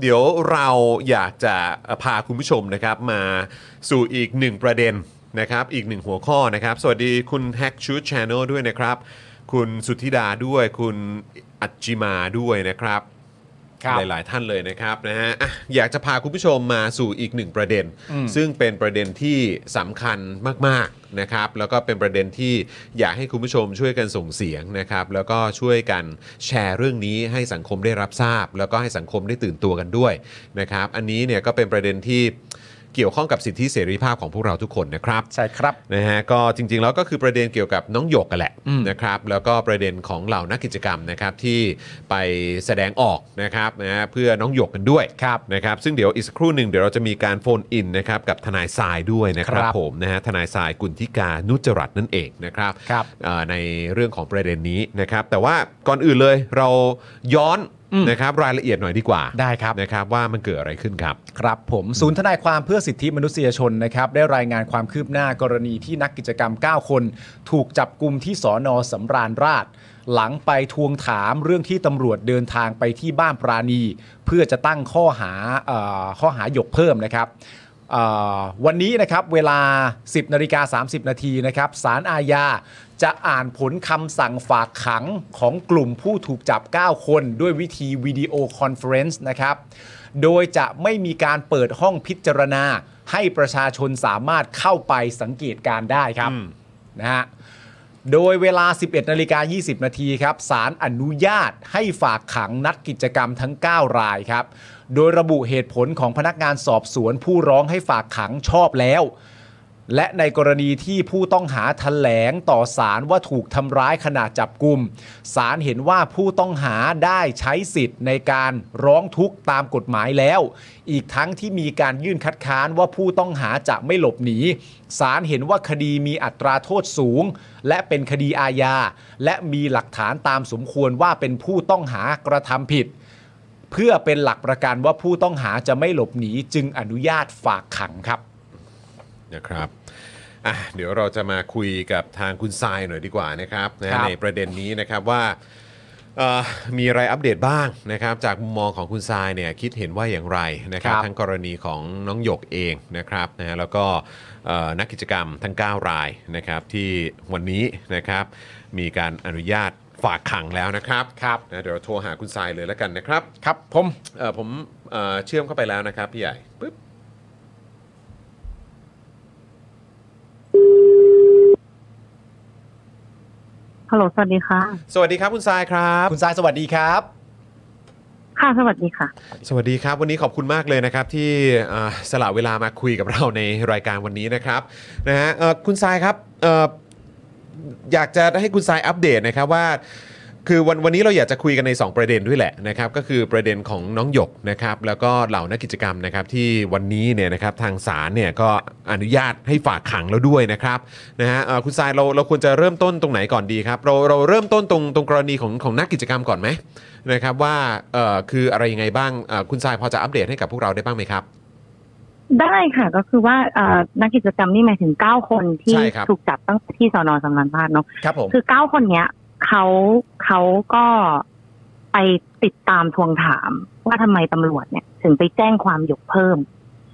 เดี๋ยวเราอยากจะพาคุณผู้ชมนะครับมาสู่อีกหนึ่งประเด็นนะครับอีกหนึ่งหัวข้อนะครับ สวัสดีคุณ Hack Shoot Channel ด้วยนะครับ คุณสุทธิดาด้วยคุณอัจจิมาด้วยนะครับครับ หลาย ๆ ท่านเลยนะครับนะฮะอะอยากจะพาคุณผู้ชมมาสู่อีกหนึ่งประเด็น ซึ่งเป็นประเด็นที่สำคัญมาก ๆ นะครับ แล้วก็เป็นประเด็นที่อยากให้คุณผู้ชมช่วยกันส่งเสียงนะครับ แล้วก็ช่วยกันแชร์เรื่องนี้ให้สังคมได้รับทราบ แล้วก็ให้สังคมได้ตื่นตัวกันด้วยนะครับ อันนี้เนี่ยก็เป็นประเด็นที่ เกี่ยวข้องกับสิทธิเสรีภาพของพวกเราทุกคนนะครับใช่ครับนะฮะก็จริงๆแล้วก็คือประเด็นเกี่ยวกับน้องหยกกันแหละอืมนะครับแล้วก็ประเด็นของเหล่านักกิจกรรมนะครับที่ไปแสดงออกนะครับนะฮะเพื่อน้องหยกกันด้วยครับนะครับซึ่งเดี๋ยวอีกสักครู่หนึ่งเดี๋ยวเราจะมีการโฟนอินนะครับกับทนายทรายด้วยนะครับครับ ผมนะฮะทนายทรายกุลธิกานุจรัตน์นั่นเองนะครับ ครับ เอ่อในเรื่องของประเด็นนี้นะครับ แต่ว่าก่อนอื่นเลยเราย้อนอืม นะครับรายละเอียดหน่อยดีกว่าได้ครับนะครับว่ามันเกิดอะไรขึ้นครับ ครับผมศูนย์ทนายความเพื่อสิทธิมนุษยชนนะครับได้รายงานความคืบหน้ากรณีที่นักกิจกรรม 9 คน ถูกจับกลุ่มที่สอนอสำราญราชหลังไปทวงถามเรื่องที่ตำรวจเดินทางไปที่บ้านปราณี เพื่อจะตั้งข้อหาเอ่อข้อหาหยกเพิ่มนะครับเอ่อวันนี้นะครับเวลา 10นาฬิกา30 นาทีนะครับศาลอาญา จะอ่านผลคำสั่งฝากขังของกลุ่มผู้ถูกจับ 9 คน ด้วยวิธี video conference นะครับ โดยจะไม่มีการเปิดห้องพิจารณา ให้ประชาชนสามารถเข้าไปสังเกตการณ์ได้ครับอืมนะฮะโดยเวลา 11นาฬิกา20 นาทีครับศาลอนุญาตให้ฝากขังนักกิจกรรมทั้ง 9 รายครับ โดยระบุเหตุผลของพนักงานสอบสวนผู้ร้องให้ฝากขังชอบแล้ว และในกรณีที่ผู้ต้องหาแถลงต่อศาลว่าถูกทำร้ายขณะจับกลุ่มศาลเห็นว่าผู้ต้องหาได้ใช้สิทธิ์ในการร้องทุกข์ตามกฎหมายแล้ว อีกทั้งที่มีการยื่นคัดค้านว่าผู้ต้องหาจะไม่หลบหนีศาลเห็นว่าคดีมีอัตราโทษสูง และเป็นคดีอาญา และมีหลักฐานตามสมควรว่าเป็นผู้ต้องหากระทำผิด เพื่อเป็นหลักประกันว่าผู้ต้องหาจะไม่หลบหนีจึงอนุญาตฝากขังครับนะครับ อะเดี๋ยวเราจะมาคุยกับทางคุณทรายหน่อยดีกว่านะครับนะครับ ในประเด็นนี้นะครับว่าเอ่อมีอะไรอัปเดตบ้างนะครับ จากมุมมองของคุณทรายเนี่ยคิดเห็นว่าอย่างไรนะครับ ครับทั้งกรณีของน้องหยกเองนะครับนะแล้วก็เอ่อนักกิจกรรมทั้ง 9 รายนะครับที่วันนี้นะครับมีการอนุญาตฝากขังแล้วนะครับครับ นะเดี๋ยวเราโทรหาคุณทรายเลยแล้วกันนะครับ ครับผม เอ่อผมเอ่อเชื่อมเข้าไปแล้วนะครับพี่ใหญ่ปึ๊บ ฮัลโหล สวัสดีค่ะ สวัสดีครับคุณทรายครับ คุณทรายสวัสดีครับ ค่ะ สวัสดีค่ะ สวัสดีครับ วันนี้ขอบคุณมากเลยนะครับ ที่เอ่อสละเวลามาคุยกับเราในรายการวันนี้นะครับนะฮะเอ่อคุณทรายครับเอ่ออยากจะให้คุณทรายอัปเดตนะครับว่า คือวันวันนี้เราอยากจะคุยกันใน 2 ประเด็นด้วยแหละนะครับก็คือประเด็นของน้องหยกนะครับแล้วก็เหล่านักกิจกรรมนะครับที่วันนี้เนี่ยนะครับทางศาลเนี่ยก็อนุญาตให้ฝากขังแล้วด้วยนะครับนะฮะเอ่อคุณทรายเราเราควรจะเริ่มต้นตรงไหนก่อนดีครับเราเราเริ่มต้นตรงตรงกรณีของของนักกิจกรรมก่อนไหมนะครับว่าเอ่อคืออะไรยังไงบ้างเอ่อคุณทรายพอจะอัปเดตให้กับพวกเราได้บ้างไหมครับ ได้ค่ะก็คือว่าเอ่อนักกิจกรรมนี่หมายถึงเก้าคนที่ใช่ครับ ถูกจับตั้งแต่ที่สอนอสำนักพาดเนาะ ครับผม คือเก้าคนเนี้ย เขาเขาก็ไปติดตามทวงถาม ว่าทำไมตำรวจเนี่ย ถึงไปแจ้งความหยกเพิ่ม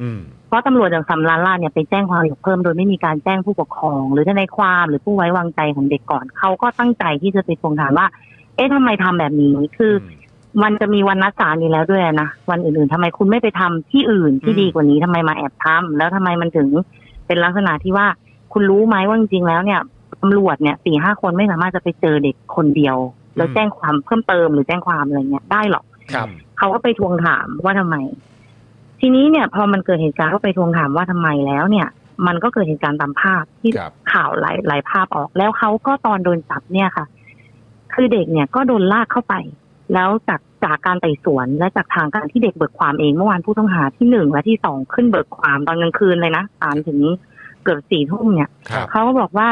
อืมเพราะตำรวจอย่างสำรานล่าชเนี่ยไปแจ้งความหยกเพิ่มโดยไม่มีการแจ้งผู้ปกครอง หรือทนายความหรือผู้ไว้วางใจของเด็กก่อนเขาก็ตั้งใจที่จะไปทวงถามว่า เอ๊ะทำไมทำแบบนี้คือมันจะมีวันนัดศาลนี้แล้วด้วยนะวันอื่นๆทำไมคุณไม่ไปทำที่อื่นที่อืมดีกว่านี้ทำไมมาแอบทำแล้วทำไมมันถึงเป็นลักษณะที่ว่าคุณรู้ไหมว่าจริงๆแล้วเนี่ย ตำรวจเนี่ยสี่ห้าคนไม่สามารถจะไปเจอเด็กคนเดียว แล้วแจ้งความเพิ่มเติมหรือแจ้งความอะไรเงี้ยได้หรอกครับเขาก็ไปทวงถามว่าทำไม ทีนี้เนี่ย พอมันเกิดเหตุการณ์ก็ไปทวงถามว่าทำไมแล้วเนี่ย มันก็เกิดเหตุการณ์ตามภาพที่ครับข่าวหลายหลายภาพออก แล้วเขาก็ตอนโดนจับเนี่ยค่ะ คือเด็กเนี่ยก็โดนลากเข้าไป แล้วจากจากการไต่สวนและจากทางการที่เด็กเบิกความเองเมื่อวานผู้ต้องหาที่หนึ่งและที่สองขึ้นเบิกความตอนกลางคืนเลยนะศาลถึงเกือบสี่ทุ่มเนี่ยครับเขาก็บอกว่า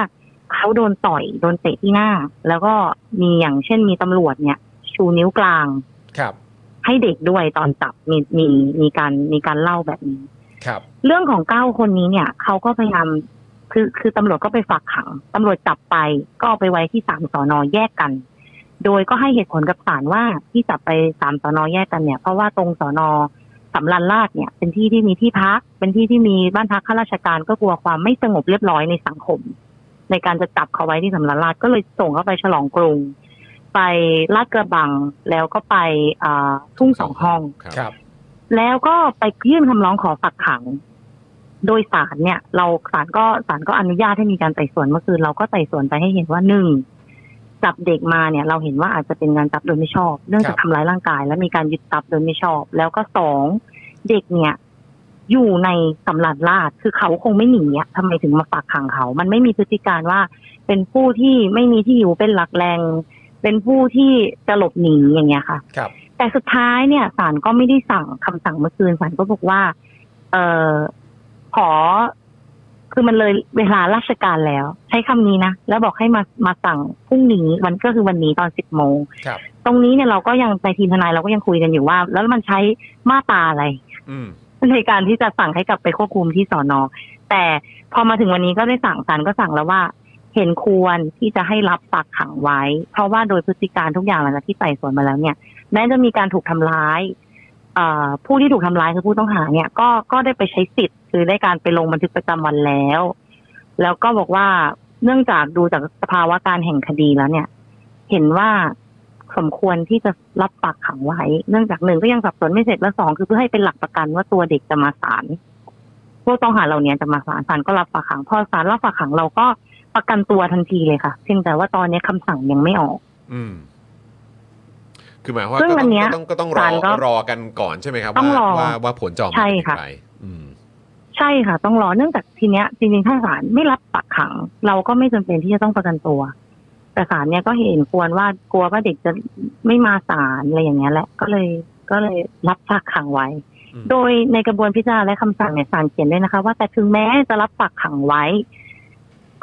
เขาโดนต่อยโดนเตะที่หน้า แล้วก็มีอย่างเช่นมีตำรวจเนี่ย ชูนิ้วกลางครับ ให้เด็กด้วยตอนจับมีมีมีการมีการเล่าแบบนี้ครับ เรื่องของเก้าคนนี้เนี่ยเขาก็พยายามคือคือตำรวจก็ไปฝากขังตำรวจจับไปก็เอาไปไว้ที่สามสอนอแยกกัน โดยก็ให้เหตุผลกับศาลว่าที่จับไปสามสอนอแยกกันเนี่ย เพราะว่าตรงสอนอสำรันราชเนี่ย เป็นที่ที่มีที่พัก เป็นที่ที่มีบ้านพักข้าราชการก็กลัวความไม่สงบเรียบร้อยในสังคม ในการจะจับเขาไว้ที่สำรันราชก็เลยส่งเขาไปฉลองกรุง ไปลาดกระบังแล้วก็ไปอ่าทุ่งสองห้องครับครับ แล้วก็ไปยื่นคำร้องขอฝากขัง โดยศาลเนี่ย เราศาลก็ศาลก็อนุญาตให้มีการไต่สวนเมื่อคืนเราก็ไต่สวนไปให้เห็นว่าหนึ่งจับเด็กมาเนี่ย เราเห็นว่าอาจจะเป็นการจับโดยไม่ชอบ เนื่องจากครับทำร้ายร่างกาย และมีการยึดทรัพย์โดยไม่ชอบ แล้วก็สองเด็กเนี่ย อยู่ในสำรันราชคือเขาคงไม่หนีอะทำไมถึงมาฝากขังเขา มันไม่มีพฤติการว่า เป็นผู้ที่ไม่มีที่อยู่เป็นหลักแรง เป็นผู้ที่จะหลบหนีอย่างเงี้ยค่ะครับ แต่สุดท้ายเนี่ยศาลก็ไม่ได้สั่งคำสั่งเมื่อคืนศาลก็บอกว่า เออขอ คือมันเลยเวลาราชการแล้ว ใช้คำนี้นะแล้วบอกให้มามาสั่งพรุ่งนี้วันก็คือวันนี้ตอนสิบโมงครับตรงนี้เนี่ยเราก็ยังในทีมทนายเราก็ยังคุยกันอยู่ว่า แล้วมันใช้มาตราอะไร อืม ในการที่จะสั่งให้กลับไปควบคุมที่สอนอแต่พอมาถึงวันนี้ก็ได้สั่งศาลก็สั่งแล้วว่า เห็นควรที่จะให้รับฝากขังไว้ เพราะว่าโดยพฤติการทุกอย่างหลังจากที่ไต่สวนมาแล้วเนี่ย แม้จะมีการถูกทำร้ายผู้ที่ถูกทำร้ายคือผู้ต้องหาเนี่ยก็ก็ได้ไปใช้สิทธิ์คือได้การไปลงบันทึกประจำวันแล้ว แล้วก็บอกว่าเนื่องจากดูจากสภาวะการแห่งคดีแล้วเนี่ย เห็นว่า สมควรที่จะรับฝากขังไว้ เนื่องจากหนึ่งก็ยังสับสนไม่เสร็จและสองคือเพื่อให้เป็นหลักประกันว่าตัวเด็กจะมาศาลผู้ต้องหาเหล่านี้จะมาศาลศาลก็รับฝากขังพอศาลรับฝากขังเราก็ประกันตัวทันทีเลยค่ะเพียงแต่ว่าตอนนี้คำสั่งยังไม่ออก อืมคือหมายความว่าซึ่งก็อัต้อนงเนี้ยก็ต้องก็ต้องรอศาลก็รอกันก่อนใช่ไหมครับต้องว่ารอว่าว่าผลจะออกมาใช่เป็นอย่างค่ะไรอืมใช่ค่ะ ต้องรอเนื่องจากทีเนี้ยจริงๆถ้าศาลไม่รับฝากขัง เราก็ไม่จำเป็นที่จะต้องประกันตัว แต่ศาลเนี่ยก็เห็นควรว่ากลัวว่าเด็กจะไม่มาศาลอะไรอย่างเงี้ยแหละก็เลยก็เลยรับฝากขังไว้อืมโดยในกระบวนพิจารณาและคำสั่งเนี่ยศาลเขียนด้วยนะคะ ว่าแต่ถึงแม้จะรับฝากขังไว้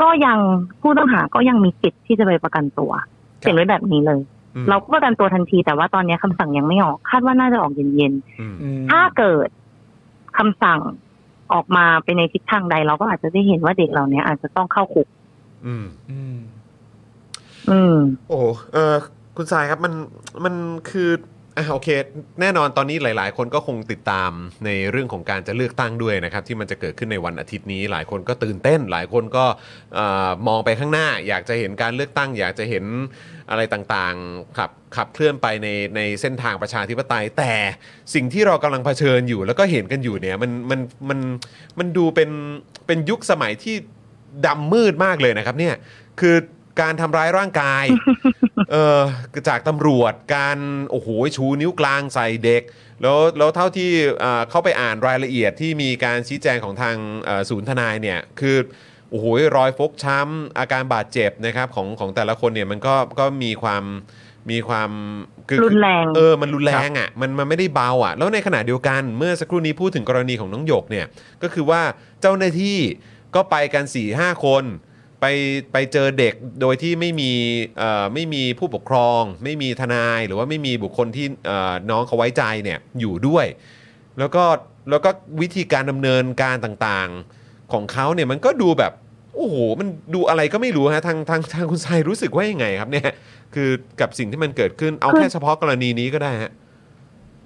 ก็ยังผู้ต้องหาก็ยังมีสิทธิ์ที่จะไปประกันตัวเขียนไว้แบบนี้เลยอืมเราก็ประกันตัวทันที แต่ว่าตอนนี้คำสั่งยังไม่ออก คาดว่าน่าจะออกเย็นอืมอืมๆถ้าเกิดคำสั่งออกมาไปในทิศทางใด เราก็อาจจะได้เห็นว่าเด็กเหล่านี้อาจจะต้องเข้าคุก อืม อืมโอ้โหเออคุณทรายครับมันมันคืออะโอเค แน่นอนตอนนี้หลาย ๆ คนก็คงติดตามในเรื่องของการจะเลือกตั้งด้วยนะครับ ที่มันจะเกิดขึ้นในวันอาทิตย์นี้ หลายคนก็ตื่นเต้น หลายคนก็เอ่อมองไปข้างหน้า อยากจะเห็นการเลือกตั้ง อยากจะเห็นอะไรต่างๆขับขับเคลื่อนไปในในเส้นทางประชาธิปไตย แต่สิ่งที่เรากำลังเผชิญอยู่ แล้วก็เห็นกันอยู่เนี่ยมันมันมันมันดูเป็นเป็นยุคสมัยที่ดำมืดมากเลยนะครับเนี่ยคือ การทำร้ายร่างกายเออจากตำรวจการโอ้โหชูนิ้วกลางใส่เด็ก แล้วแล้วเท่าที่เอ่อเข้าไปอ่านรายละเอียดที่มีการชี้แจงของทางเอ่อศูนย์ทนายเนี่ยคือโอ้โหรอยฟกช้ำอาการบาดเจ็บนะครับของของแต่ละคนเนี่ยมันก็ก็มีความมีความคือรุนแรงเออมันรุนแรงอะมันมันไม่ได้เบาอะ แล้วในขณะเดียวกันเมื่อสักครู่นี้พูดถึงกรณีของน้องหยกเนี่ยก็คือว่าเจ้าหน้าที่ก็ไปกัน4ี่ห้าคน ไปไปเจอเด็กโดยที่ไม่มีเอ่อไม่มีผู้ปกครอง ไม่มีทนายหรือว่าไม่มีบุคคลที่เอ่อน้องเขาไว้ใจเนี่ยอยู่ด้วย แล้วก็แล้วก็วิธีการดำเนินการต่างๆของเขาเนี่ยมันก็ดูแบบโอ้โหมันดูอะไรก็ไม่รู้ฮะทางทางทางคุณทรายรู้สึกว่ายังไงครับเนี่ยคือกับสิ่งที่มันเกิดขึ้นเอาคือแค่เฉพาะกรณีนี้ก็ได้ฮะ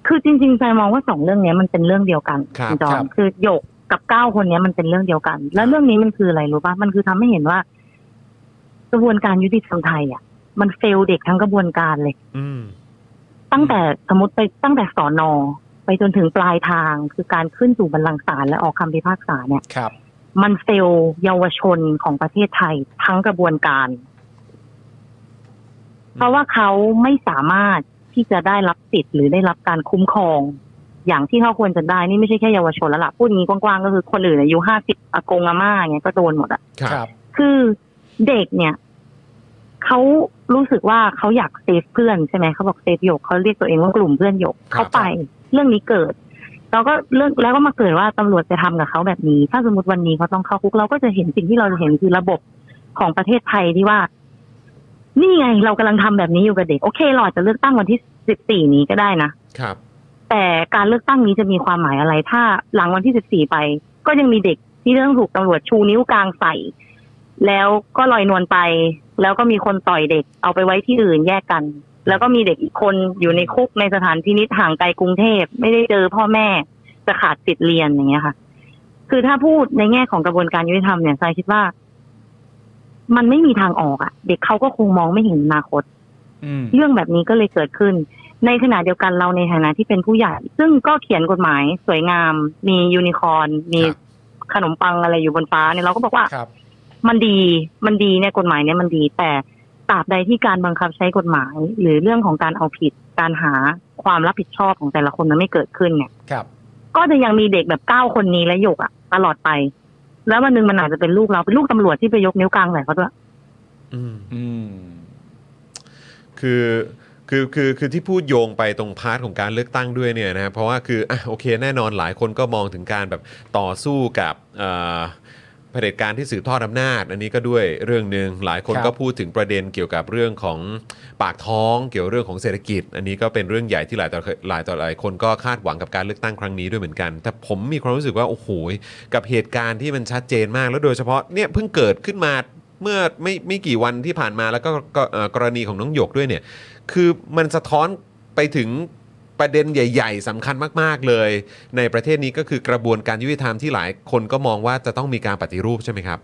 คือจริงๆใจมองว่าสองเรื่องเนี้ยมันเป็นเรื่องเดียวกันครับณจอครัมบคือหยก กับเก้าคนเนี้ยมันเป็นเรื่องเดียวกัน แล้วเรื่องนี้มันคืออะไรรู้ป่ะมันคือทำให้เห็นว่า กระบวนการยุติธรรมไทยอะ มันเฟลเด็กทั้งกระบวนการเลย อืมตั้งแต่สมมติไปตั้งแต่สอนอไปจนถึงปลายทางคือการขึ้นสู่บัลลังก์ศาลและออกคำพิพากษาเนี่ยครับ มันเฟลเยาวชนของประเทศไทยทั้งกระบวนการ เพราะว่าเขาไม่สามารถที่จะได้รับสิทธิ์หรือได้รับการคุ้มครอง อย่างที่เขาควรจะได้นี่ไม่ใช่แค่เยาวชนแล้วล่ะพูดอย่างนี้กว้างๆก็คือคนอื่นอายุห้าสิบอากงอาม่าเงี้ยก็โดนหมดอะครับครับ คือเด็กเนี่ยเขารู้สึกว่าเขาอยาก save เพื่อนใช่ไหมเขาบอก save หยกเขาเรียกตัวเองว่ากลุ่มเพื่อนหยกครับเขาไปเรื่องนี้เกิดเราก็เรื่องแล้วก็มาเกิดว่าตำรวจจะทำกับเขาแบบนี้ ถ้าสมมติวันนี้เขาต้องเข้าคุกเราก็จะเห็นสิ่งที่เราจะเห็นคือระบบของประเทศไทยที่ว่า นี่ไงเรากำลังทำแบบนี้อยู่กับเด็ก โอเคเราอาจจะเลือกตั้งวันที่สิบสี่นี้ก็ได้นะครับ แต่การเลือกตั้งนี้จะมีความหมายอะไร ถ้าหลังวันที่ 14 ไป ก็ยังมีเด็กที่ต้องถูกตำรวจชูนิ้วกลางใส่ แล้วก็ลอยนวลไป แล้วก็มีคนต่อยเด็กเอาไปไว้ที่อื่นแยกกัน แล้วก็มีเด็กอีกคนอยู่ในคุกในสถานพินิษห่างไกลกรุงเทพไม่ได้เจอพ่อแม่จะขาดสิทธิ์เรียนอย่างเงี้ยค่ะ คือถ้าพูดในแง่ของกระบวนการยุติธรรมเนี่ยทรายคิดว่า มันไม่มีทางออกอะเด็กเขาก็คงมองไม่เห็นอนาคตอืมเรื่องแบบนี้ก็เลยเกิดขึ้น ในขณะเดียวกันเราในฐานะที่เป็นผู้ใหญ่ ซึ่งก็เขียนกฎหมายสวยงาม มียูนิคอร์นมีครับขนมปังอะไรอยู่บนฟ้าเนี่ยเราก็บอกว่าครับมันดีมันดีเนี่ยกฎหมายเนี่ยมันดี แต่ตราบใดที่การบังคับใช้กฎหมาย หรือเรื่องของการเอาผิดการหาความรับผิดชอบของแต่ละคนมันไม่เกิดขึ้นเนี่ยครับก็จะยังมีเด็กแบบเก้าคนนี้และหยกอะตลอดไป แล้ววันหนึ่งมันอาจจะเป็นลูกเราเป็นลูกตำรวจที่ไปยกนิ้วกลางใส่เขาด้วยอืมอืมคือ คือคือคือที่พูดโยงไปตรง part ของการเลือกตั้งด้วยเนี่ยนะเพราะว่าคืออะโอเคแน่นอนหลายคนก็มองถึงการแบบต่อสู้กับเอ่อเผด็จการที่สืบทอดอำนาจ อันนี้ก็ด้วยเรื่องหนึ่งหลายคนครับ ก็พูดถึงประเด็นเกี่ยวกับเรื่องของปากท้องเกี่ยวเรื่องของเศรษฐกิจ อันนี้ก็เป็นเรื่องใหญ่ที่หลายต่อหลายต่อหลายคนก็คาดหวังกับการเลือกตั้งครั้งนี้ด้วยเหมือนกัน แต่ผมมีความรู้สึกว่าโอ้โหกับเหตุการณ์ที่มันชัดเจนมาก แล้วโดยเฉพาะเนี่ยเพิ่งเกิดขึ้นมาเมื่อไม่ไม่กี่วันที่ผ่านมาแล้วก็ก็เอ่อกรณีของน้องหยกด้วยเนี่ย คือมันสะท้อนไปถึงประเด็นใหญ่ ๆสำคัญมากๆเลย ในประเทศนี้ก็คือกระบวนการยุติธรรมที่หลายคนก็มองว่าจะต้องมีการปฏิรูปใช่ไหมครับ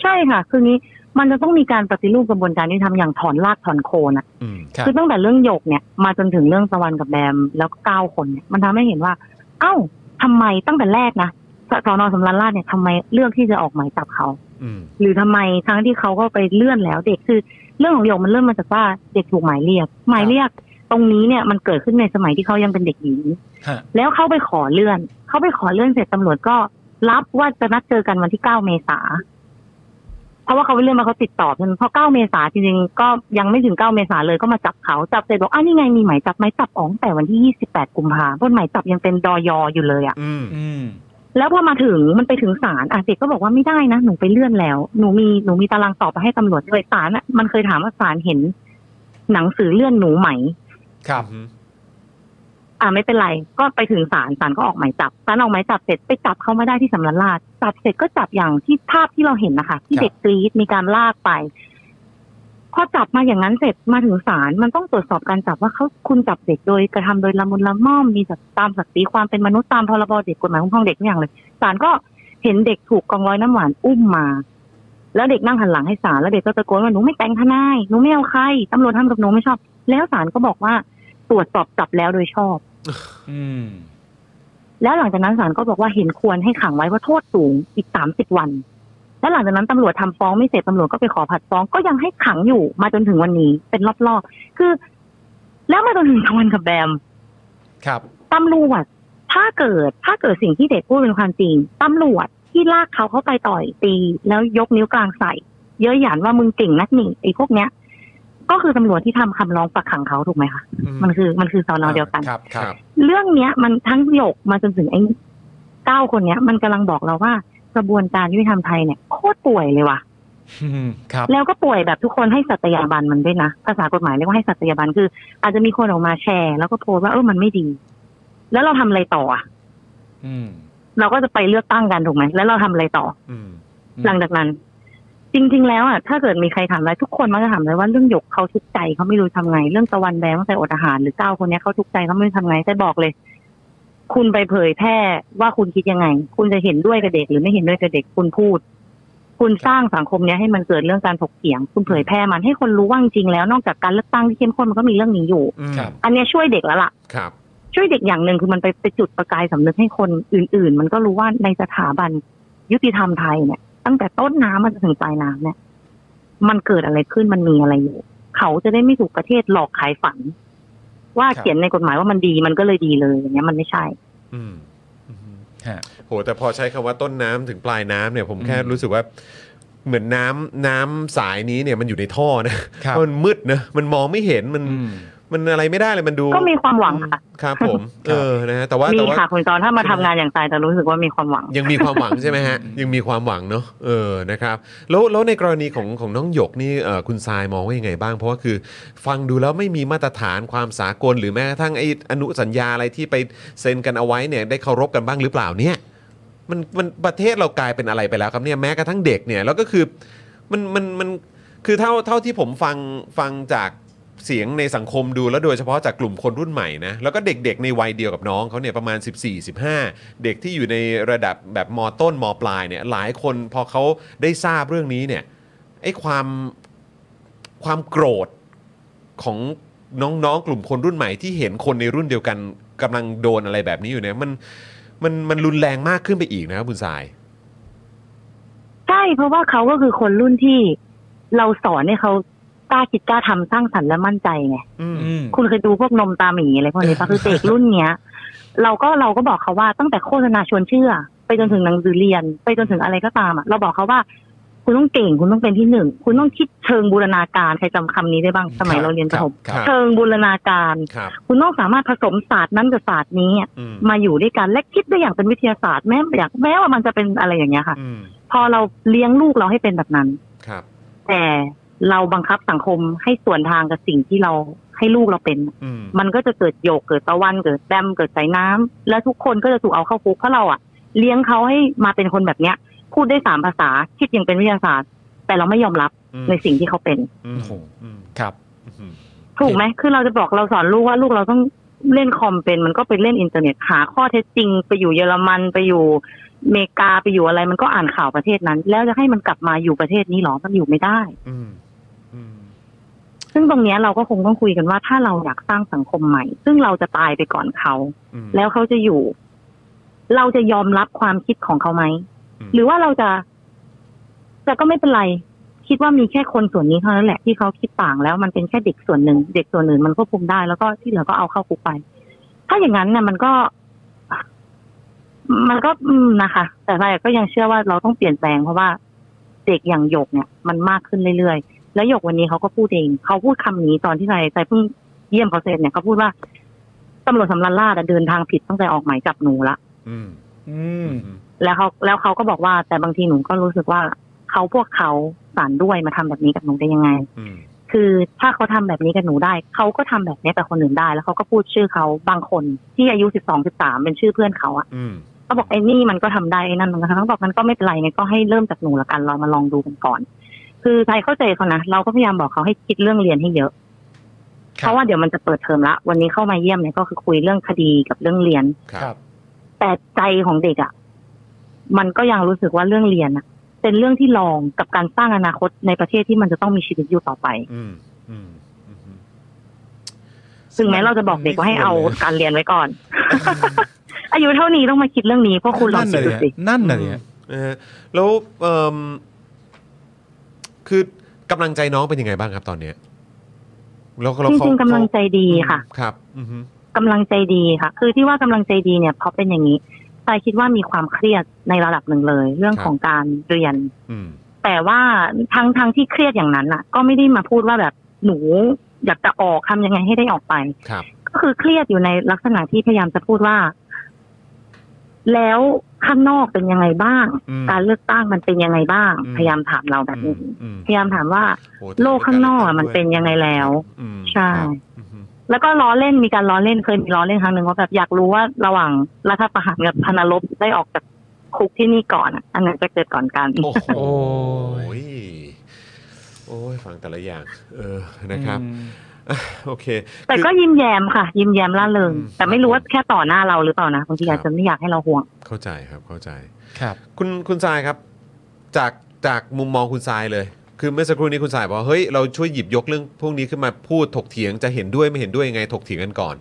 ใช่ค่ะ คือนี้มันจะต้องมีการปฏิรูปกระบวนการที่ทำอย่างถอนรากถอนโคนอะอืมครับคือตั้งแต่เรื่องหยกเนี่ยมาจนถึงเรื่องตะวันกับแบมแล้วก็เก้าคนเนี่ยมันทำให้เห็นว่า เอ้าทำไมตั้งแต่แรกนะสอนอสำรันราชเนี่ยทำไมเลือกที่จะออกหมายจับเขาอืมหรือทำไมทั้งที่เขาก็ไปเลื่อนแล้วเด็กคือ เรื่องของหยกมันเริ่มมาจากว่าเด็กถูกหมายเรียก หมายเรียกตรงนี้เนี่ยมันเกิดขึ้นในสมัยที่เขายังเป็นเด็กหญิงฮะแล้วเขาไปขอเลื่อน เขาไปขอเลื่อนเสร็จตำรวจก็รับว่าจะนัดเจอกันวันที่เก้าเมษาเพราะว่าเขาไปเลื่อนมาเขาติดต่อเพิ่นเพราะเก้าเมษาจริงๆก็ยังไม่ถึงเก้าเมษาเลยก็มาจับเขาจับเสร็จบอกอ้าวนี่ไงมีหมายจับหมายจับอ๋อตั้งแต่วันที่ยี่สิบแปดกุมภาพันธ์เพราะหมายจับยังเป็นดอยออยู่เลยอะอืมอืม แล้วพอมาถึงมันไปถึงศาลอะเด็กก็บอกว่าไม่ได้นะหนูไปเลื่อนแล้ว หนูมีหนูมีตารางสอบไปให้ตำรวจด้วยศาลอะมันเคยถามว่าศาลเห็น หนังสือเลื่อนหนูไหม ครับ อ่าไม่เป็นไร ก็ไปถึงศาลศาลก็ออกหมายจับศาลออกหมายจับเสร็จไปจับเขามาได้ที่สำนักราชจับเสร็จก็จับอย่างที่ภาพที่เราเห็นนะคะที่ครับ เด็กกรีดมีการลากไป พอจับมาอย่างนั้นเสร็จมาถึงศาลมันต้องตรวจสอบการจับว่าเขาคุณจับเด็กโดยกระทำโดยละมุนละม่อมมีตามศักดิ์ศรีความเป็นมนุษย์ตามพรบเด็กกฎหมายคุ้มครองเด็กทุกอย่างเลยศาลก็เห็นเด็กถูกกองร้อยน้ำหวานอุ้มมา แล้วเด็กนั่งหันหลังให้ศาลแล้วเด็กก็ตะโกนว่าหนูไม่แต่งทนายหนูไม่เอาใครตำรวจทำกับหนูไม่ชอบ แล้วศาลก็บอกว่าตรวจสอบจับแล้วโดยชอบ อืมแล้วหลังจากนั้นศาลก็บอกว่าเห็นควรให้ขังไว้ว่าโทษสูงอีกสามสิบวัน แล้วหลังจากนั้นตำรวจทำฟ้องไม่เสร็จตำรวจก็ไปขอผัดฟ้องก็ยังให้ขังอยู่มาจนถึงวันนี้เป็นรอบๆคือ แล้วมาจนถึงทวันกับแบม ครับตำรวจถ้าเกิดถ้าเกิดสิ่งที่เด็กพูดเป็นความจริงตำรวจที่ลากเขาเข้าไปต่อยตี แล้วยกนิ้วกลางใส่ เยอะหยันว่ามึงเก่งนักหนีไอ้พวกเนี้ย ก็คือตำรวจที่ทำคำร้องฝักขังเขาถูกไหมคะมันคือมันคือสอนอเดียวกันครับครับ เรื่องเนี้ยมันทั้งหยกมาจนถึงไอ้เก้าคนเนี้ย มันกำลังบอกเราว่า กระบวนการยุติธรรมไทยเนี่ยโคตรป่วยเลยว่ะอืมครับ แล้วก็ป่วยแบบทุกคนให้สัตยาบันมันด้วยนะภาษากฎหมายเรียกว่าให้สัตยาบันคือ อาจจะมีคนออกมาแชร์ แล้วก็โพสต์ว่าเออมันไม่ดี แล้วเราทำอะไรต่ออะอืมเราก็จะไปเลือกตั้งกันถูกไหมแล้วเราทำอะไรต่อ อืมหลังจากนั้น จริง ๆ แล้วอะถ้าเกิดมีใครถามอะไรทุกคนมักจะถามเลยว่าเรื่องหยกเขาทุกข์ใจเขาไม่รู้ทำไง เรื่องตะวันแบงตั้งแต่อดอาหารหรือเก้าคนเนี้ยเขาทุกข์ใจเขาไม่รู้ทำไงแต่บอกเลย คุณไปเผยแพร่ว่าคุณคิดยังไง คุณจะเห็นด้วยกับเด็กหรือไม่เห็นด้วยกับเด็กคุณพูด คุณสร้างสังคมเนี้ยให้มันเกิดเรื่องการถกเถียง คุณเผยแพร่มันให้คนรู้ว่าจริงๆแล้ว นอกจากการเลือกตั้งที่เข้มข้นมันก็มีเรื่องนี้อยู่อืมครับอันเนี้ยช่วยเด็กแล้วล่ะครับช่วยเด็กอย่างหนึ่งคือมันไปไปจุดประกายสำนึกให้คนอื่น ๆ มันก็รู้ว่าในสถาบันยุติธรรมไทยเนี่ย ตั้งแต่ต้นน้ำมาจนถึงปลายน้ำเนี่ย มันเกิดอะไรขึ้นมันมีอะไรอยู่ เขาจะได้ไม่ถูกประเทศหลอกขายฝัน ว่าครับเขียนในกฎหมายว่ามันดีมันก็เลยดีเลยอย่างเงี้ยมันไม่ใช่ อืมอืมฮะโหแต่พอใช้คำว่าต้นน้ำถึงปลายน้ำเนี่ยผมแค่อืมรู้สึกว่าเหมือนน้ำน้ำสายนี้เนี่ยมันอยู่ในท่อนะครับมันมืดนะมันมองไม่เห็นมันอื มมันอะไรไม่ได้เลยมันดูก็มีความหวังค่ะครับผมครับเออนะฮะแต่ว่ามีแต่ว่าค่ะคุณจอนถ้ามาทำงานอย่างใจแต่รู้สึกว่ามีความหวัง ยังมีความหวังใช่ไหมฮะยังมีความหวังเนอะเออนะครับแล้วแล้วในกรณีของของน้องหยกนี่เอ่อคุณทรายมองว่ายังไงบ้าง เพราะว่าคือ ฟังดูแล้วไม่มีมาตรฐานความสากล หรือแม้กระทั่งไอ้อนุสัญญาอะไรที่ไปเซ็นกันเอาไว้เนี่ยได้เคารพกันบ้างหรือเปล่าเนี่ยมันมันประเทศเรากลายเป็นอะไรไปแล้วครับเนี่ยแม้กระทั่งเด็กเนี่ยแล้วก็คือมันมันมันคือเท่าเท่าที่ผมฟังฟังจาก เสียงในสังคมดูแล้วโดยเฉพาะจากกลุ่มคนรุ่นใหม่นะแล้วก็เด็กๆในวัยเดียวกับน้องเขาเนี่ยประมาณ 14-15 เด็กที่อยู่ในระดับแบบมต้นมปลายเนี่ยหลายคนพอเขาได้ทราบเรื่องนี้เนี่ยไอ้ความความโกรธของน้องๆ กลุ่มคนรุ่นใหม่ที่เห็นคนในรุ่นเดียวกันกำลังโดนอะไรแบบนี้อยู่เนี่ยมันมันมันรุนแรงมากขึ้นไปอีกนะครับคุณสาย ใช่เพราะว่าเขาก็คือคนรุ่นที่เราสอนให้เขา กล้าคิดกล้าทำสร้างสรรค์และมั่นใจไงอืมอืมคุณเคยดูพวกนมตาหมีอะไรพวกนี้ปะคือเด็กรุ่นเนี้ย เราก็เราก็บอกเขาว่าตั้งแต่โฆษณาชวนเชื่อ ไปจนถึงหนังสือเรียน ไปจนถึงอะไรก็ตามอะเราบอกเขาว่า คุณต้องเก่ง คุณต้องเป็นที่หนึ่ง คุณต้องคิดเชิงบูรณาการใครจำคำนี้ได้บ้างสมัยเราเรียนประถมครับเชิงบูรณาการครับคุณต้องสามารถผสมศาสตร์นั้นกับศาสตร์นี้อะอืมมาอยู่ด้วยกันและคิดได้อย่างเป็นวิทยาศาสตร์แม้อยากแม้ว่ามันจะเป็นอะไรอย่างเงี้ยค่ะอืมพอเราเลี้ยงลูกเราให้เป็นแบบนั้นครับแต่ เราบังคับสังคมให้ส่วนทางกับสิ่งที่เราให้ลูกเราเป็นอืมมันก็จะเกิดโยกเกิดตะวันเกิดแบมเกิดสายน้ำและทุกคนก็จะถูกเอาเข้าคุกเพราะเราอะเลี้ยงเขาให้มาเป็นคนแบบเนี้ย พูดได้สามภาษาคิดยังเป็นวิทยาศาสตร์ แต่เราไม่ยอมรับอืมในสิ่งที่เขาเป็นอืมโอ้โหอืมครับอืมถูกไหมคือเราจะบอกเราสอนลูกว่าลูกเราต้องเล่นคอมเป็นมันก็ไปเล่นอินเทอร์เน็ตหาข้อเท็จจริง ไปอยู่เยอรมันไปอยู่อเมริกาไปอยู่อะไรมันก็อ่านข่าวประเทศนั้น แล้วจะให้มันกลับมาอยู่ประเทศนี้หรอมันอยู่ไม่ได้อืมอืม ซึ่งตรงเนี้ยเราก็คงต้องคุยกันว่าถ้าเราอยากสร้างสังคมใหม่ ซึ่งเราจะตายไปก่อนเขาอืมแล้วเขาจะอยู่ เราจะยอมรับความคิดของเขาไหมอืมหรือว่าเราจะแต่ก็ไม่เป็นไร คิดว่ามีแค่คนส่วนนี้เท่านั้นแหละที่เขาคิดต่างแล้วมันเป็นแค่เด็กส่วนหนึ่ง เด็กส่วนอื่นมันควบคุมได้ แล้วก็ที่เหลือก็เอาเข้าคุกไป ถ้าอย่างนั้นเนี่ยมันก็ มันก็อืมนะคะ แต่ใครก็ยังเชื่อว่าเราต้องเปลี่ยนแปลงเพราะว่าเด็กอย่างหยกเนี่ย มันมากขึ้นเรื่อยๆ แล้วหยกวันนี้เขาก็พูดเองเขาพูดคำนี้ตอนที่นายใจเพิ่งเยี่ยมเขาเสร็จเนี่ยเขาพูดว่าตำรวจสำรันลาดอะเดินทางผิดตั้งแต่ออกหมายจับหนูละอืมอืมแล้วเขาแล้วเขาก็บอกว่า แต่บางทีหนูก็รู้สึกว่าเขาพวกเขาสารด้วยมาทำแบบนี้กับหนูได้ยังไงอืมคือถ้าเขาทำแบบนี้กับหนูได้เขาก็ทำแบบนี้กับคนอื่นได้ แล้วเขาก็พูดชื่อเขาบางคนที่อายุสิบสองสิบสามเป็นชื่อเพื่อนเขาอะอืมเขาบอกไอ้นี่มันก็ทำได้ไอ้นั่นมันก็ทำเขาบอกมันก็ไม่เป็นไรไงก็ให้เริ่มจากหนูละกันเรามาลองดูกันก่อน คือใจเข้าใจเขานะเราก็พยายามบอกเขาให้คิดเรื่องเรียนให้เยอะครับเพราะว่าเดี๋ยวมันจะเปิดเทอมละวันนี้เข้ามาเยี่ยมเนี่ยก็คือคุยเรื่องคดีกับเรื่องเรียนครัครับบแต่ใจของเด็กอะ่ะ มันก็ยังรู้สึกว่าเรื่องเรียนอะเป็นเรื่องที่รองกับการสร้างอนาคตในประเทศที่มันจะต้องมีชีวิตอยู่ต่อไป อืมอืมอืมซึ่งแม้เราจะบอกเด็กว่าให้เอาไม่ควรเลยการเรียนไว้ก่อน อายุเท่านี้ต้องมาคิดเรื่องนี้เพราะคุณลอนั่งนคิดเลยดูฮะสินั่นเลยฮะนะฮะแล้วเอิ่ม คือกำลังใจน้องเป็นยังไงบ้างครับตอนเนี้ยแล้วแล้วจเขาริงๆกำลังใจดีค่ะ ครับ อือฮึกำลังใจดีค่ะ คือที่ว่ากำลังใจดีเนี่ยเพราะเป็นอย่างนี้ใจคิดว่ามีความเครียดในระดับหนึ่งเลย เรื่องของการเรียน อืม แต่ว่าทั้งทั้งที่เครียดอย่างนั้นน่ะ ก็ไม่ได้มาพูดว่าแบบหนูอยากจะออกทำยังไงให้ได้ออกไป ครับ ก็คือเครียดอยู่ในลักษณะที่พยายามจะพูดว่า แล้ว ข้างนอกเป็นยังไงบ้างอืมการเลือกตั้งมันเป็นยังไงบ้างอืมพยายามถามเราแบบอืนี้มอืมพยายามถามว่าโอ้โลกข้างนอกอะมันเป็นยังไงแล้วอืมใช่ครับอือฮึแล้วก็ล้อเล่นมีการล้อเล่นเคยมีล้อเล่นครั้งหนึ่งว่าแบบอยากรู้ว่าระหว่างรัฐประหารกับพนรบได้ออกจากคุกที่นี่ก่อนอะอันไหนจะเกิดก่อนกัน โอ้โหโอ้ยโอ้ยฟังแต่ละอย่าง เออนะครับอืมอะ โอเค แต่คือก็ยิ้มแย้มค่ะ ยิ้มแย้มร่าเริงอืมแต่ไม่รู้ว่าแค่ต่อหน้าเราหรือเปล่านะบางทีครับอาจจะไม่อยากให้เราห่วง เข้าใจครับเข้าใจครับ คุณคุณทรายครับ จากจากมุมมองคุณทรายเลย คือเมื่อสักครู่นี้คุณทรายบอกว่าเฮ้ยเราช่วยหยิบยกเรื่องพวกนี้ขึ้นมาพูดถกเถียงจะเห็นด้วยไม่เห็นด้วยยังไงถกเถียงกันก่อน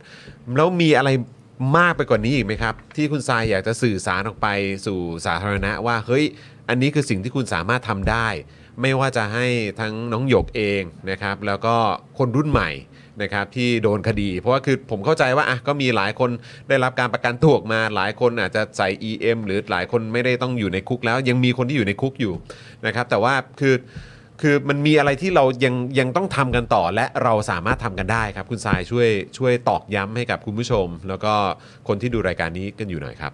แล้วมีอะไรมากไปกว่านี้อีกไหมครับ ที่คุณทรายอยากจะสื่อสารออกไปสู่สาธารณะว่าเฮ้ย อันนี้คือสิ่งที่คุณสามารถทำได้ ไม่ว่าจะให้ทั้งน้องหยกเองนะครับ แล้วก็คนรุ่นใหม่นะครับที่โดนคดี เพราะว่าคือผมเข้าใจว่าอะก็มีหลายคนได้รับการประกันตัวออกมาหลายคนอาจจะใส่ EM หรือหลายคนไม่ได้ต้องอยู่ในคุกแล้ว ยังมีคนที่อยู่ในคุกอยู่นะครับ แต่ว่าคือคือมันมีอะไรที่เรายังยังต้องทำกันต่อและเราสามารถทำกันได้ครับ คุณทรายช่วยช่วยตอกย้ำให้กับคุณผู้ชม แล้วก็คนที่ดูรายการนี้กันอยู่หน่อยครับ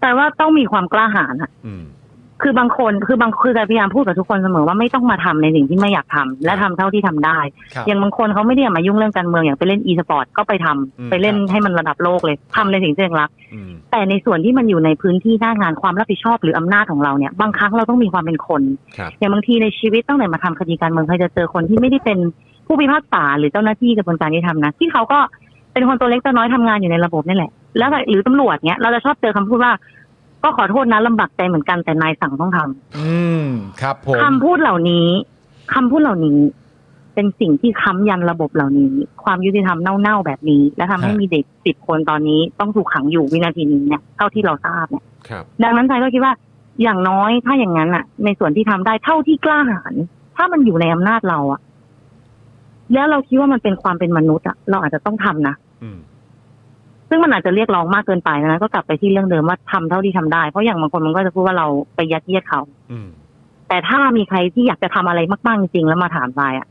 แต่ว่าต้องมีความกล้าหาญอะอืม คือบางคนคือบางคือพยายามพูดกับทุกคนเสมอว่าไม่ต้องมาทำในสิ่งที่ไม่อยากทำและทำเท่าที่ทำได้ครับอย่างบางคนเขาไม่ได้อยากมายุ่งเรื่องการเมืองอย่างไปเล่นอีสปอร์ตก็ไปทำอืมไปเล่นครับให้มันระดับโลกเลยทำในสิ่งที่ตัวเองรักอืมแต่ในส่วนที่มันอยู่ในพื้นที่หน้างานความรับผิดชอบหรืออำนาจของเราเนี่ยบางครั้งเราต้องมีความเป็นคนครับอย่างบางทีในชีวิตตั้งแต่มาทำคดีการเมืองเคยจะเจอคนที่ไม่ได้เป็นผู้พิพากษาหรือเจ้าหน้าที่กระบวนการยุติธรรมนะที่เขาก็เป็นคนตัวเล็กตัวน้อยทำงานอยู่ในระบบนี่แหละแล้วหรือตำรวจเนี้ยเราจะชอบเจอคำพูดว่า ก็ขอโทษนะลำบากใจเหมือนกันแต่นายสั่งต้องทำอืม ครับผมคำพูดเหล่านี้คำพูดเหล่านี้ เป็นสิ่งที่ค้ำยันระบบเหล่านี้ ความยุติธรรมเน่าๆแบบนี้ และทำให้มีเด็กสิบคนตอนนี้ต้องถูกขังอยู่วินาทีนี้เนี่ยเท่าที่เราทราบเนี่ย ครับ ดังนั้นใจก็คิดว่าอย่างน้อยถ้าอย่างนั้นอะในส่วนที่ทำได้เท่าที่กล้าหาญถ้ามันอยู่ในอำนาจเราอะแล้วเราคิดว่ามันเป็นความเป็นมนุษย์อะเราอาจจะต้องทำนะ อืม ซึ่งมันอาจจะเรียกร้องมากเกินไปนะก็กลับไปที่เรื่องเดิมว่าทำเท่าที่ทำได้ เพราะอย่างบางคนมันก็จะพูดว่าเราไปยัดเยียดเขาอืมแต่ถ้ามีใครที่อยากจะทำอะไรมากๆจริงๆแล้วมาถามทรายอะ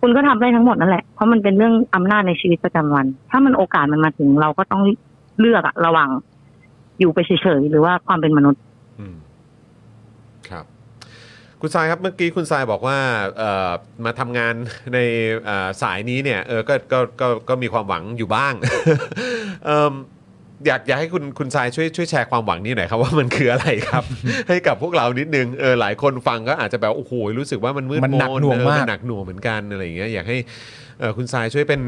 คุณก็ทำได้ทั้งหมดนั่นแหละเพราะมันเป็นเรื่องอำนาจในชีวิตประจำวัน ถ้ามันโอกาสมันมาถึงเราก็ต้องเลือกอะระหว่างอยู่ไปเฉยๆหรือว่าความเป็นมนุษย์อืมครับ คุณทรายครับเมื่อกี้คุณทรายบอกว่าเอ่อมาทำงานในเอ่อสายนี้เนี่ยเออก็ก็ก็ก็มีความหวังอยู่บ้าง เอิ่มอยากอยากให้คุณคุณทรายช่วยช่วยแชร์ความหวังนี้หน่อยครับว่ามันคืออะไรครับ ให้กับพวกเรานิดนึงเออหลายคนฟังก็อาจจะแบบโอ้โหรู้สึกว่ามันมืดมันหนักมหน่วงเออมากนหนักหน่วงเหมือนกันอะไรอย่างเงี้ยอยากให้เอ่อคุณทรายช่วยเป็น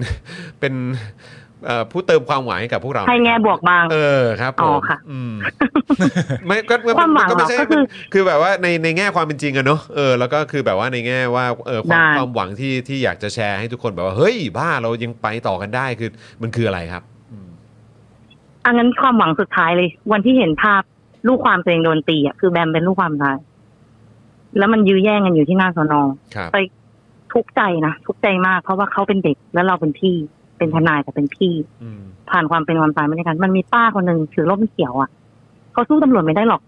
เป็นเอ่อ ผู้เติมความหวังให้กับพวกเราให้แง่บวกบาง เออครับผอ๋อมค่ะอืมไม่ก็ก็ความหวังก็ไม่ใช่เหรอก็คือมันคือแบบว่าในในแง่ความเป็นจริงอะเนอะเออแล้วก็คือแบบว่าในแง่ว่าเออความได้ความหวังที่ที่อยากจะแชร์ให้ทุกคนแบบว่าเฮ้ยบ้าเรายังไปต่อกันได้คือมันคืออะไรครับอันนั้นความหวังสุดท้ายเลย วันที่เห็นภาพลูกความตัวเองโดนตีอะคือแบมเป็นลูกความตายแล้วมันยื้อแย่งกันอยู่ที่หน้าสนอครับไปทุกข์ใจนะทุกข์ใจมากเพราะว่าเขาเป็นเด็กแล้วเราเป็นพี่ เป็นทนายแต่เป็นพี่อืมผ่านความเป็นความตายมาด้วยกัน มันมีป้าคนหนึ่งถือร่มเขียวอะเขาสู้ตำรวจไม่ได้หรอก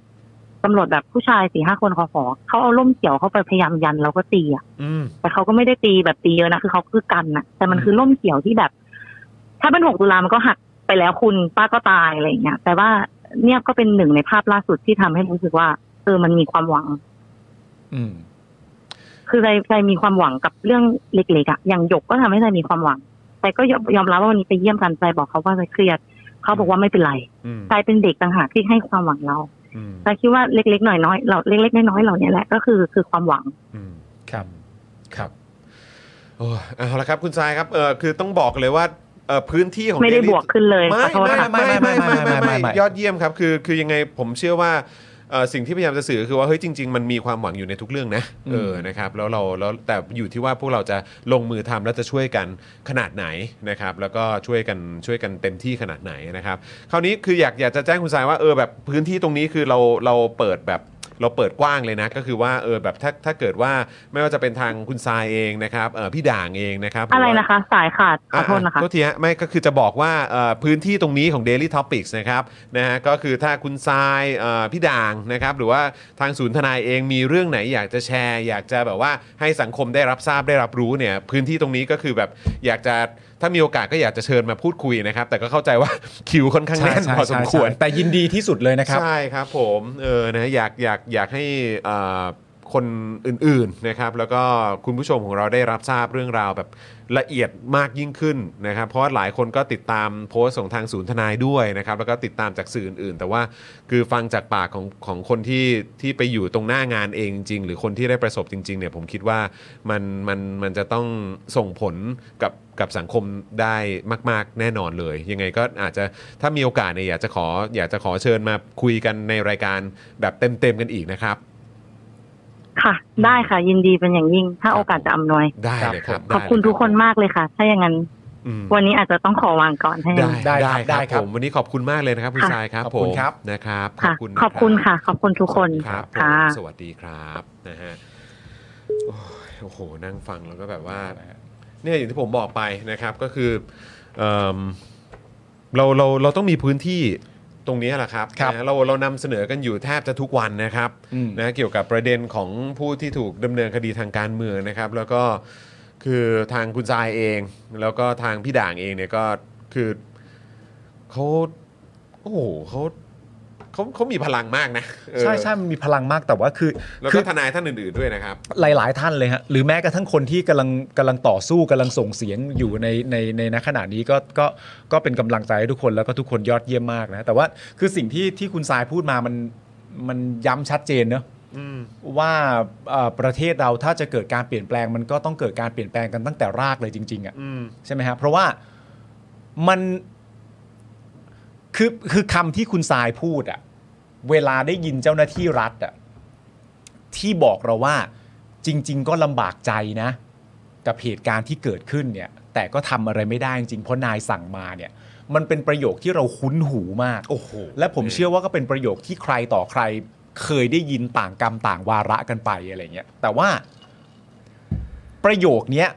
ตำรวจแบบผู้ชายสี่ห้าคนขอขอเขาเอาร่มเขียวเขาไปพยายามยันเราก็ตีอะอืมแต่เขาก็ไม่ได้ตีแบบตีเยอะนะคือเขาคือกันนะแต่มันคือร่มเขียวที่แบบ ถ้าเป็นหกตุลามันก็หักไปแล้วคุณป้าก็ตายอะไรอย่างเงี้ยแต่ว่าเนี่ยก็เป็นหนึ่งในภาพล่าสุดที่ทำให้รู้สึกว่าเออมันมีความหวัง อืมคือใจใจมีความหวังกับเรื่องเล็กๆอะอย่างหยกก็ทำให้ใจมีความหวัง แต่ก็ยอมยอมรับว่าวันนี้ไปเยี่ยมกันใจบอกเขาว่าใจเครียดเขาบอกว่าไม่เป็นไรอืมใจเป็นเด็กต่างหากที่ให้ความหวังเราอืมใจคิดว่าเล็กๆหน่อยๆเราเล็กๆน้อยๆเหล่านี้แหละก็คือคือความหวังอืมครับครับโอ้ยเอาละครับคุณทรายครับเออคือต้องบอกเลยว่าเออพื้นที่ของไม่ได้ Daily บวกขึ้นเลยไม่ขอโทษไม่ค่ะไม่ไม่ไม่ไม่ไม่ไม่ไม่ไม่ยอดเยี่ยมครับ คือคือยังไงผมเชื่อว่าเอ่อ สิ่งที่พยายามจะสื่อคือว่าเฮ้ยจริง ๆ มันมีความหวังอยู่ในทุกเรื่องนะเออนะครับแล้วเราแล้วแต่อยู่ที่ว่าพวกเราจะลงมือทำแล้วจะช่วยกันขนาดไหนนะครับแล้วก็ช่วยกันช่วยกันเต็มที่ขนาดไหนนะครับคราวนี้คืออยากอยากจะแจ้งคุณทรายว่าเออแบบพื้นที่ตรงนี้คือเราเราเปิดแบบ เราเปิดกว้างเลยนะ ก็คือว่าเออแบบถ้าถ้าเกิดว่าไม่ว่าจะเป็นทางคุณทรายเองนะครับเออพี่ด่างเองนะครับหอะไรว่านะคะ สายขาดขอโทษนะคะโทษทีฮะไม่ก็คือจะบอกว่าเอ่อพื้นที่ตรงนี้ของ Daily Topics นะครับนะฮะก็คือถ้าคุณทรายเอ่อพี่ด่างนะครับหรือว่าทางศูนย์ทนายเองมีเรื่องไหนอยากจะแชร์ อยากจะแบบว่าให้สังคมได้รับทราบได้รับรู้เนี่ยพื้นที่ตรงนี้ก็คือแบบอยากจะ ถ้ามีโอกาสก็อยากจะเชิญมาพูดคุยนะครับ แต่ก็เข้าใจว่า คิวค่อนข้างแน่นพอสมควร แต่ยินดีที่สุดเลยนะครับ ใช่ครับผมเออนะอยากอยากอยากให้อ่า คนอื่นๆนะครับแล้วก็คุณผู้ชมของเราได้รับทราบเรื่องราวแบบละเอียดมากยิ่งขึ้นนะครับ เพราะหลายคนก็ติดตามโพสต์ของทางศูนย์ทนายด้วยนะครับแล้วก็ติดตามจากสื่ออื่นๆ แต่ว่าคือฟังจากปากของของคนที่ที่ไปอยู่ตรงหน้างานเองจริง หรือคนที่ได้ประสบจริงๆเนี่ยผมคิดว่ามันมันมันจะต้องส่งผลกับกับสังคมได้มาก ๆ แน่นอนเลย ยังไงก็อาจจะถ้ามีโอกาสเนี่ยอยากจะขออยากจะขอเชิญมาคุยกันในรายการแบบเต็มๆกันอีกนะครับ ค่ะ ได้ค่ะ ยินดีเป็นอย่างยิ่ง ถ้าโอกาสจะอำนวย ได้เลยครับขอบคุณได้เลยทุกคนมากเลยค่ะ ถ้าอย่างนั้นอืมวันนี้อาจจะต้องขอวางก่อนถ้าอย่างได้นั้นได้ได้ได้คครัรับบผมวันนี้ขอบคุณมากเลยนะครับคุณค่ะทรายครับขอบคุณผมครับนะครับขอบค่ะคุณขอบคุณนรัค่ะ ขอบคุณทุกคนครับผมค่ะสวัสดีครับนะฮะโอ้ยโอ้โหนั่งฟังแล้วก็แบบว่า เนี่ยอย่างที่ผมบอกไปนะครับก็คือเอิ่มเราเราเราต้องมีพื้นที่ ตรงนี้แหละครับครับนะเราเรานำเสนอกันอยู่แทบจะทุกวันนะครับอืมนะเกี่ยวกับประเด็นของผู้ที่ถูกดำเนินคดีทางการเมืองนะครับ แล้วก็คือทางคุณทรายเอง แล้วก็ทางพี่ด่างเองเนี่ยก็คือเขาโอ้โหเขา เขาเขามีพลังมากนะเออใช่ใช่มันมีพลังมากแต่ว่าคือแล้วคืก็อทนายท่านอื่นๆด้วยนะครับ หลาย ๆ ท่านเลยฮะหรือแม้กระทั่งคนที่กำลังกำลังต่อสู้กำลังส่งเสียงอยู่ในในในณขณะนี้ก็ก็ก็เป็นกำลังใจให้ทุกคนแล้วก็ทุกคนยอดเยี่ยมมากนะแต่ว่าคือสิ่งที่ที่คุณสายพูดมามันมันย้ำชัดเจนเนอะอืมว่าเอ่อประเทศเราถ้าจะเกิดการเปลี่ยนแปลง มันก็ต้องเกิดการเปลี่ยนแปลงกันตั้งแต่รากเลยจริง ๆอะ่ะอืมใช่ไหมครับเพราะว่า มัน คือคือคำที่คุณทรายพูดอะ่ะเวลาได้ยินเจ้าหน้าที่รัฐอะ่ะที่บอกเราว่าจริง ๆ ก็ลำบากใจนะ กับเหตุการณ์ที่เกิดขึ้นเนี่ย แต่ก็ทำอะไรไม่ได้จริงๆเพราะนายสั่งมาเนี่ย มันเป็นประโยคที่เราคุ้นหูมาก โอ้โหและผมเชื่อว่าก็เป็นประโยคที่ใครต่อใคร เคยได้ยินต่างกรรมต่างวาระกันไปอะไรเงี้ยแต่ว่าประโยคเนี้ย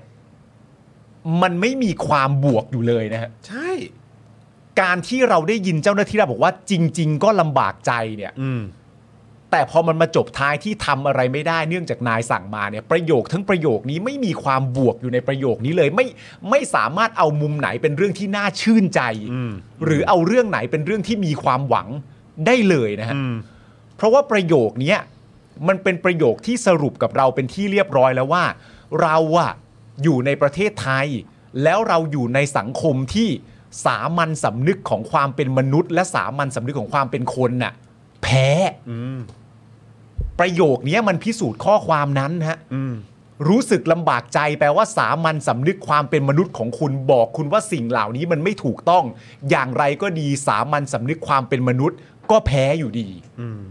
มันไม่มีความบวกอยู่เลยนะฮะใช่ การที่เราได้ยินเจ้าหน้าที่เราบอกว่าจริง ๆ ก็ลำบากใจเนี่ย อืม แต่พอมันมาจบท้ายที่ทำอะไรไม่ได้เนื่องจากนายสั่งมาเนี่ยประโยคทั้งประโยคนี้ไม่มีความบวกอยู่ในประโยคนี้เลยไม่ไม่สามารถเอามุมไหนเป็นเรื่องที่น่าชื่นใจ อืม หรือเอาเรื่องไหนเป็นเรื่องที่มีความหวังได้เลยนะฮะ อืม เพราะว่าประโยคเนี้ยมันเป็นประโยคที่สรุปกับเราเป็นที่เรียบร้อยแล้วว่า เราอะอยู่ในประเทศไทย แล้วเราอยู่ในสังคมที่ สามัญสำนึกของความเป็นมนุษย์ และสามัญสำนึกของความเป็นคนน่ะ แพ้อืมประโยคเนี้ยมันพิสูจน์ข้อความนั้นฮะอืมรู้สึกลำบากใจแปลว่าสามัญสำนึกความเป็นมนุษย์ของคุณบอกคุณว่าสิ่งเหล่านี้มันไม่ถูกต้อง อย่างไรก็ดีสามัญสำนึกความเป็นมนุษย์ ก็แพ้อยู่ดีอืม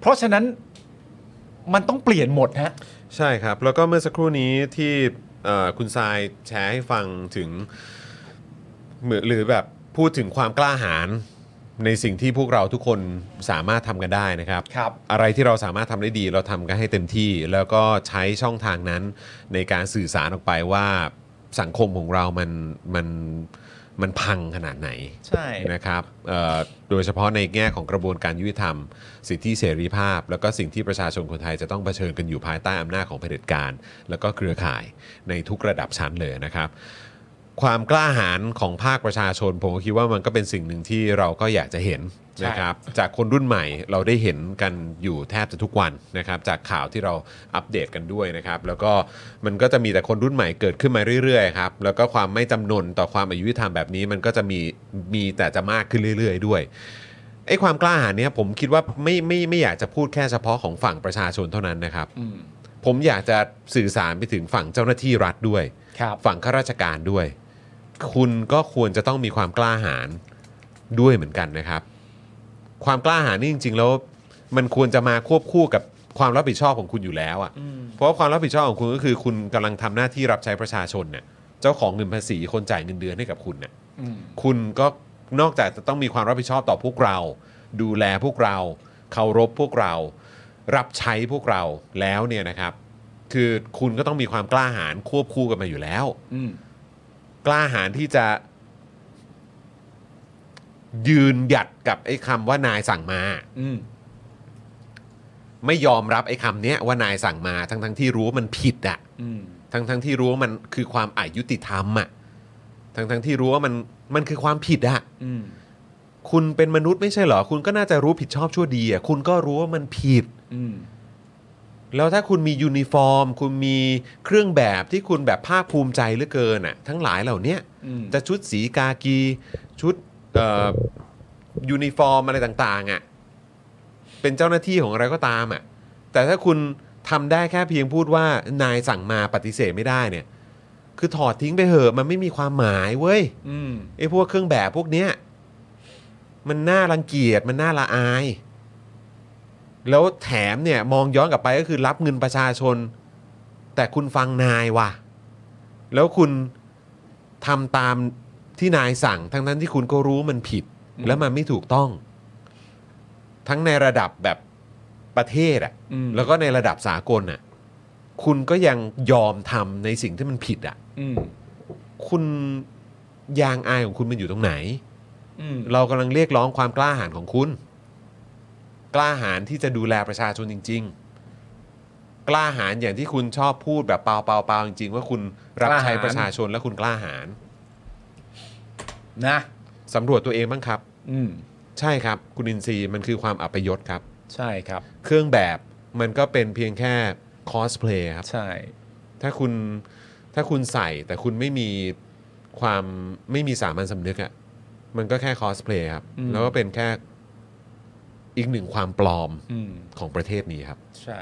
เพราะฉะนั้นมันต้องเปลี่ยนหมดฮะ ใช่ครับ แล้วก็เมื่อสักครู่นี้ที่เอ่อคุณทรายแชร์ให้ฟังถึง เหมือนหรือแบบพูดถึงความกล้าหาญในสิ่งที่พวกเราทุกคนสามารถทำกันได้นะครับ ครับ อะไรที่เราสามารถทำได้ดีเราทำกันให้เต็มที่ แล้วก็ใช้ช่องทางนั้นในการสื่อสารออกไปว่าสังคมของเรามันมันมันพังขนาดไหน ใช่ นะครับเอ่อโดยเฉพาะในแง่ของกระบวนการยุติธรรม สิทธิเสรีภาพ แล้วก็สิ่งที่ประชาชนคนไทยจะต้องเผชิญกันอยู่ภายใต้อำนาจของเผด็จการ แล้วก็เครือข่ายในทุกระดับชั้นเลยนะครับ ความกล้าหาญของภาคประชาชน ผมก็คิดว่ามันก็เป็นสิ่งหนึ่งที่เราก็อยากจะเห็นนะครับจากคนรุ่นใหม่เราได้เห็นกันอยู่แทบจะทุกวันนะครับจากข่าวที่เราอัปเดตกันด้วยนะครับแล้วก็มันก็จะมีแต่คนรุ่นใหม่เกิดขึ้นมาเรื่อยๆครับแล้วก็ความไม่จำนนต่อความอายุติธรรมแบบนี้ มันก็จะมีมีแต่จะมากขึ้นเรื่อย ๆ ด้วยไอ้ความกล้าหาญเนี้ยผมคิดว่าไม่ไม่ไม่อยากจะพูดแค่เฉพาะของฝั่งประชาชนเท่านั้นนะครับอืมผมอยากจะสื่อสารไปถึงฝั่งเจ้าหน้าที่รัฐด้วยครับฝั่งข้าราชการด้วย คุณก็ควรจะต้องมีความกล้าหาญด้วยเหมือนกันนะครับ ความกล้าหาญนี่จริง ๆ แล้วมันควรจะมาควบคู่กับความรับผิดชอบของคุณอยู่แล้วอะ่ะเพราะว่าความรับผิดชอบของคุณก็คือ คุณกำลังทำหน้าที่รับใช้ประชาชนเนี่ยเจ้าของเงินภาษีคนจ่ายเงินเดือนให้กับคุณเนี่ยอืมคุณก็นอกจากจะต้องมีความรับผิดชอบต่อพวกเรา ดูแลพวกเราเคารพพวกเรา รับใช้พวกเราแล้วเนี่ยนะครับ คือคุณก็ต้องมีความกล้าหาญควบคู่กันมาอยู่แล้วอืมก ล้าหาญที่จะยืนหยัดกับไอ้คำว่านายสั่งมา อืมไม่ยอมรับไอ้คำเนี้ยว่านายสั่งมา ทั้งทั้งๆที่รู้ว่ามันผิดอะอืมทั้งทั้งๆที่รู้ว่ามันคือความอยุติธรรมอะทั้งทั้งๆที่รู้ว่ามันมันคือความผิดอะอืมคุณเป็นมนุษย์ไม่ใช่เหรอ คุณก็น่าจะรู้ผิดชอบชั่วดีอะคุณก็รู้ว่ามันผิด อืม แล้วถ้าคุณมียูนิฟอร์ม คุณมีเครื่องแบบที่คุณแบบภาคภูมิใจเหลือเกินอะทั้งหลายเหล่าเนี้ยอืม จะชุดสีกากีชุดเอ่อยูนิฟอร์มอะไรต่างๆอะเป็นเจ้าหน้าที่ของอะไรก็ตามอะแต่ถ้าคุณทำได้แค่เพียงพูดว่านายสั่งมาปฏิเสธไม่ได้เนี่ย คือถอดทิ้งไปเหอะมันไม่มีความหมายเว้ย อืม ไอ้พวกเครื่องแบบพวกเนี้ยมันน่ารังเกียจมันน่าละอาย แล้วแถมเนี่ยมองย้อนกลับไปก็คือรับเงินประชาชน แต่คุณฟังนายว่ะ แล้วคุณทำตามที่นายสั่ง ทั้งนั้นที่คุณก็รู้มันผิดอืมแล้วมันไม่ถูกต้อง ทั้งในระดับแบบประเทศอะอืม แล้วก็ในระดับสากลอะคุณก็ยังยอมทำในสิ่งที่มันผิดอะอืมคุณยางอายของคุณมันอยู่ตรงไหน อืมเรากำลังเรียกร้องความกล้าหาญของคุณ กล้าหาญที่จะดูแลประชาชนจริง ๆ กล้าหาญอย่างที่คุณชอบพูดแบบเปล่าเปล่าเปล่าจริง ๆ ว่าคุณรับใช้ประชาชนและคุณกล้าหาญนะสำรวจตัวเองบ้างครับ อืมใช่ครับ คุณอินทรีย์มันคือความอัปยศครับ ใช่ครับ เครื่องแบบมันก็เป็นเพียงแค่คอสเพลย์ครับ ใช่ ถ้าคุณถ้าคุณใส่แต่คุณไม่มีความไม่มีสามัญสำนึกอะ่ะมันก็แค่คอสเพลย์ครับ แล้วก็เป็นแค่ อีกหนึ่งความปลอมอืมของประเทศนี้ครับ ใช่